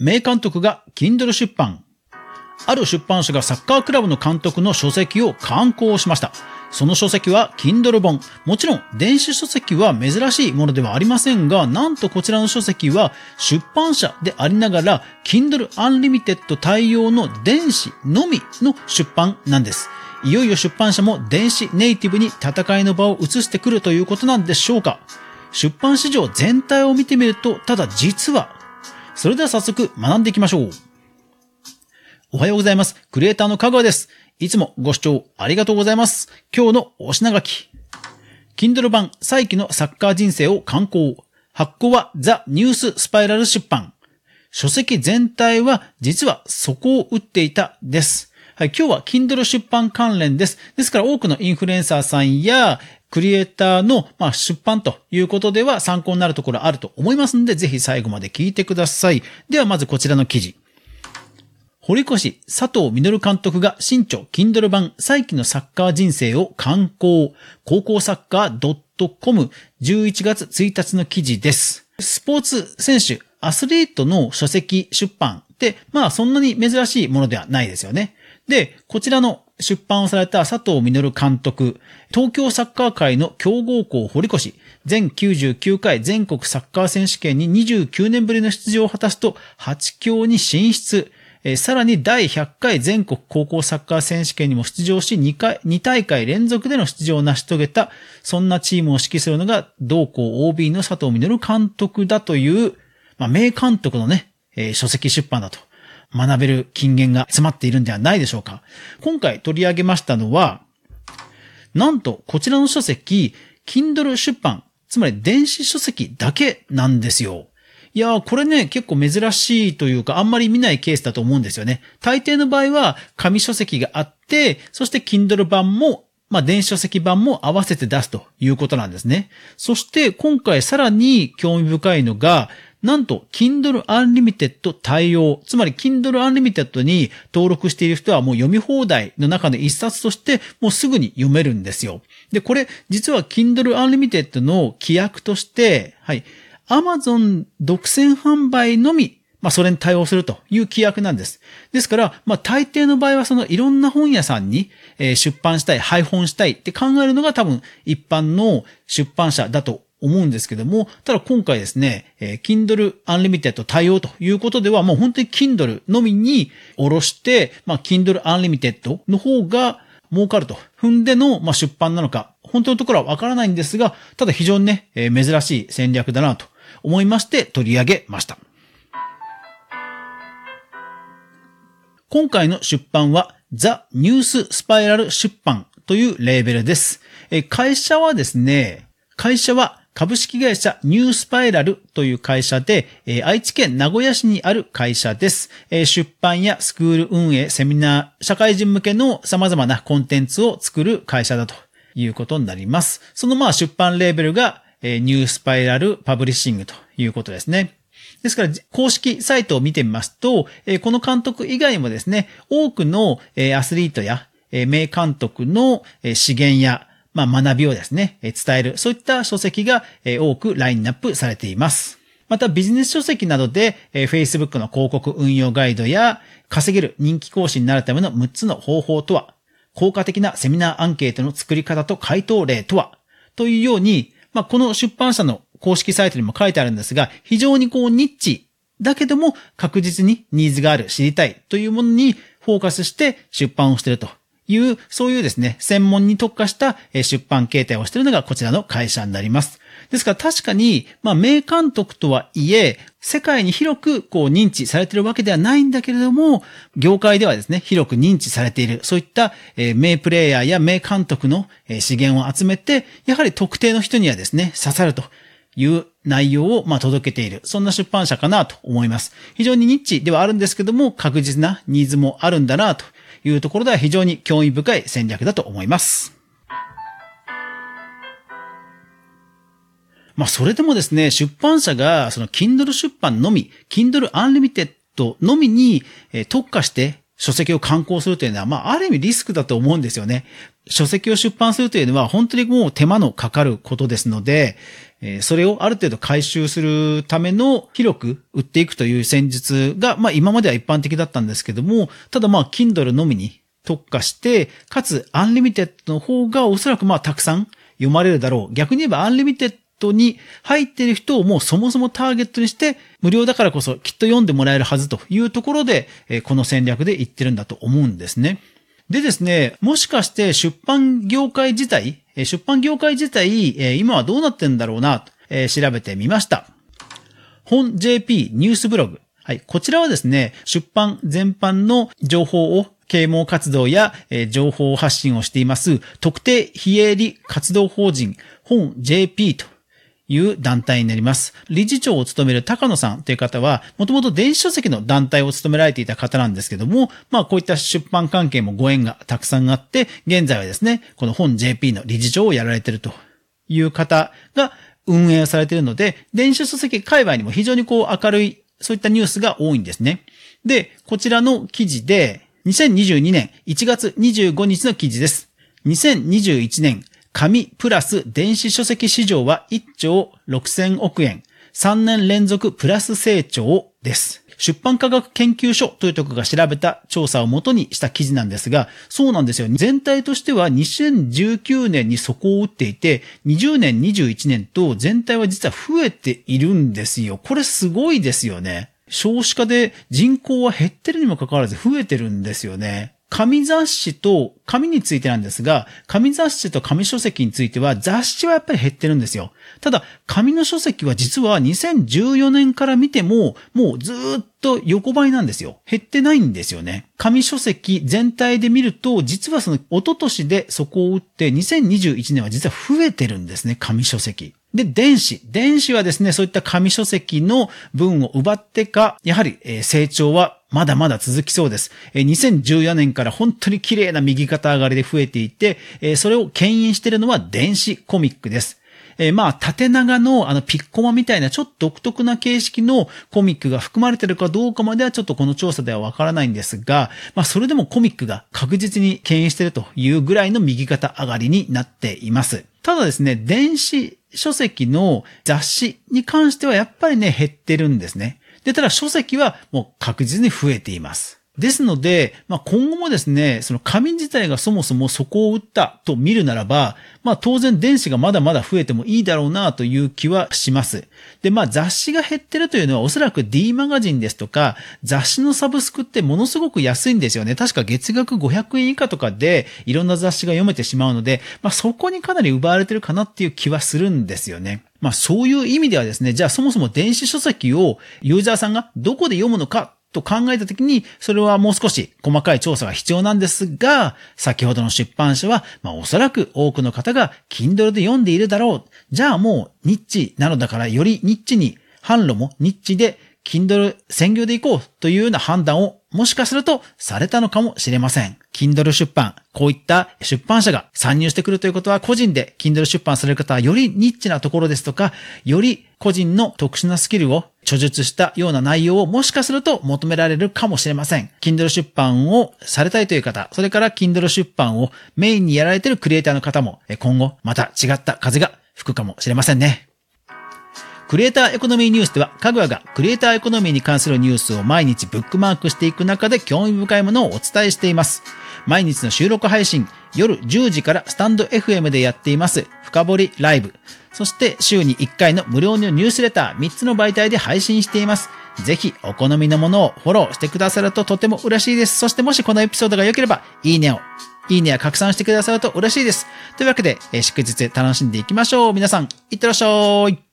名監督が Kindle 出版。ある出版社がサッカークラブの監督の書籍を刊行しました。その書籍は Kindle 本。もちろん電子書籍は珍しいものではありませんが、なんとこちらの書籍は出版社でありながら Kindle Unlimited 対応の電子のみの出版なんです。いよいよ出版社も電子ネイティブに戦いの場を移してくるということなんでしょうか出版市場全体を見てみると、ただ実は、それでは早速学んでいきましょう。おはようございます。クリエイターの香川です。いつもご視聴ありがとうございます。今日のお品書き。Kindle 版再起のサッカー人生を刊行。発行はザ・ニュース・スパイラル出版。書籍全体は実はそこを打っていたです。はい、今日は Kindle 出版関連です。ですから多くのインフルエンサーさんやクリエイターの、ま、出版ということでは参考になるところあると思いますので、ぜひ最後まで聞いてください。ではまずこちらの記事。堀越佐藤実監督が新著 Kindle 版再起のサッカー人生を刊行。高校サッカー .com 11月1日の記事です。スポーツ選手、アスリートの書籍出版って、まあそんなに珍しいものではないですよね。で、こちらの出版をされた佐藤実監督、東京サッカー界の強豪校堀越、全99回全国サッカー選手権に29年ぶりの出場を果たすと8強に進出。えさらに第100回全国高校サッカー選手権にも出場し、2回、2大会連続での出場を成し遂げた、そんなチームを指揮するのが、同校 OB の佐藤実監督だという、まあ、名監督のね、えー、書籍出版だと。学べる金言が詰まっているんではないでしょうか。今回取り上げましたのは、なんと、こちらの書籍、Kindle 出版、つまり電子書籍だけなんですよ。いやー、これね、結構珍しいというか、あんまり見ないケースだと思うんですよね。大抵の場合は、紙書籍があって、そして Kindle 版も、まあ、電子書籍版も合わせて出すということなんですね。そして、今回さらに興味深いのが、なんと、Kindle Unlimited 対応。つまり、Kindle Unlimited に登録している人はもう読み放題の中の一冊としてもうすぐに読めるんですよ。で、これ、実は Kindle Unlimited の規約として、はい、アマゾン独占販売のみ、まあ、それに対応するという規約なんです。ですから、まあ、大抵の場合はそのいろんな本屋さんに、え出版したい、配本したいって考えるのが多分一般の出版社だと思うんですけども、ただ今回ですね、え Kindle Unlimited 対応ということでは、もう本当に Kindle のみに下ろして、まあ、Kindle Unlimited の方が儲かると踏んでの、まあ、出版なのか、本当のところはわからないんですが、ただ非常にね、え珍しい戦略だなと思いまして取り上げました。今回の出版はザ・ニュース・スパイラル出版というレーベルです。会社はですね、会社は株式会社ニュースパイラルという会社で、愛知県名古屋市にある会社です。出版やスクール運営、セミナー、社会人向けの様々なコンテンツを作る会社だということになります。そのまあ出版レーベルがえニュースパイラルパブリッシングということですね。ですから、公式サイトを見てみますと、この監督以外もですね、多くのアスリートや名監督の資源や、まあ、学びをですね、伝える、そういった書籍が多くラインナップされています。また、ビジネス書籍などで、Facebook の広告運用ガイドや、稼げる人気講師になるための6つの方法とは、効果的なセミナーアンケートの作り方と回答例とは、というように、まあ、この出版社の公式サイトにも書いてあるんですが、非常にこうニッチだけども確実にニーズがある、知りたいというものにフォーカスして出版をしているという、そういうですね、専門に特化した出版形態をしているのがこちらの会社になります。ですから確かに、まあ、名監督とはいえ、世界に広くこう認知されているわけではないんだけれども、業界ではですね、広く認知されている、そういった、え名プレイヤーや名監督の、え資源を集めて、やはり特定の人にはですね、刺さるという内容を、ま届けている。そんな出版社かなと思います。非常にニッチではあるんですけども、確実なニーズもあるんだなというところでは非常に興味深い戦略だと思います。まあ、それでもですね、出版社が、その、Kindle 出版のみ、Kindle Unlimited のみに、特化して、書籍を刊行するというのは、まあ、ある意味リスクだと思うんですよね。書籍を出版するというのは、本当にもう手間のかかることですので、それをある程度回収するための広く売っていくという戦術が、まあ今までは一般的だったんですけども、ただまあ Kindle のみに特化して、かつ Unlimited の方がおそらくまあたくさん読まれるだろう。逆に言えば Unlimited に入っている人をもうそもそもターゲットにして無料だからこそきっと読んでもらえるはずというところで、この戦略で言ってるんだと思うんですね。でですね、もしかして出版業界自体、出版業界自体、今はどうなってんだろうなと、調べてみました。本 JP ニュースブログ。はい。こちらはですね、出版全般の情報を啓蒙活動や、情報発信をしています、特定非営利活動法人本 JP という団体になります。理事長を務める高野さんという方は、もともと電子書籍の団体を務められていた方なんですけども、まあこういった出版関係もご縁がたくさんあって、現在はですね、この本 JP の理事長をやられているという方が運営をされているので、電子書籍界隈にも非常にこう明るい、そういったニュースが多いんですね。で、こちらの記事で、2022年1月25日の記事です。2021年紙プラス電子書籍市場は1兆6000億円。3年連続プラス成長です。出版科学研究所というところが調べた調査をもとにした記事なんですが、そうなんですよ。全体としては2019年に底を打っていて、20年、21年と全体は実は増えているんですよ。これすごいですよね。少子化で人口は減ってるにもかかわらず増えてるんですよね。紙雑誌と、紙についてなんですが、紙雑誌と紙書籍については雑誌はやっぱり減ってるんですよ。ただ、紙の書籍は実は2014年から見ても、もうずっと横ばいなんですよ。減ってないんですよね。紙書籍全体で見ると、実はその、一昨年でそこを打って、2021年は実は増えてるんですね、紙書籍。で、電子。電子はですね、そういった紙書籍の分を奪ってか、やはり成長はまだまだ続きそうです。2014年から本当に綺麗な右肩上がりで増えていて、それを牽引しているのは電子コミックです。えー、まあ、縦長のあのピッコマみたいなちょっと独特な形式のコミックが含まれてるかどうかまではちょっとこの調査ではわからないんですが、まあ、それでもコミックが確実に牽引してるというぐらいの右肩上がりになっています。ただですね、電子書籍の雑誌に関してはやっぱりね、減ってるんですね。で、ただ書籍はもう確実に増えています。ですので、まあ、今後もですね、その紙自体がそもそも底を打ったと見るならば、まあ、当然電子がまだまだ増えてもいいだろうなという気はします。で、まあ、雑誌が減ってるというのはおそらく D マガジンですとか、雑誌のサブスクってものすごく安いんですよね。確か月額500円以下とかでいろんな雑誌が読めてしまうので、まあ、そこにかなり奪われてるかなっていう気はするんですよね。まあそういう意味ではですね、じゃあそもそも電子書籍をユーザーさんがどこで読むのかと考えたときに、それはもう少し細かい調査が必要なんですが、先ほどの出版社は、まあおそらく多くの方が Kindle で読んでいるだろう。じゃあもうニッチなのだからよりニッチに、販路もニッチで Kindle 専業で行こうというような判断をもしかするとされたのかもしれません。Kindle 出版、こういった出版社が参入してくるということは個人で Kindle 出版される方はよりニッチなところですとか、より個人の特殊なスキルを著述したような内容をもしかすると求められるかもしれません。Kindle 出版をされたいという方、それから Kindle 出版をメインにやられているクリエイターの方も今後また違った風が吹くかもしれませんね。クリエイターエコノミーニュースでは、かぐわがクリエイターエコノミーに関するニュースを毎日ブックマークしていく中で興味深いものをお伝えしています。毎日の収録配信、夜10時からスタンド FM でやっています、深掘りライブ。そして週に1回の無料のニュースレター3つの媒体で配信しています。ぜひお好みのものをフォローしてくださるととても嬉しいです。そしてもしこのエピソードが良ければ、いいねを、いいねや拡散してくださると嬉しいです。というわけで、祝日楽しんでいきましょう。皆さん、いってらっしゃい。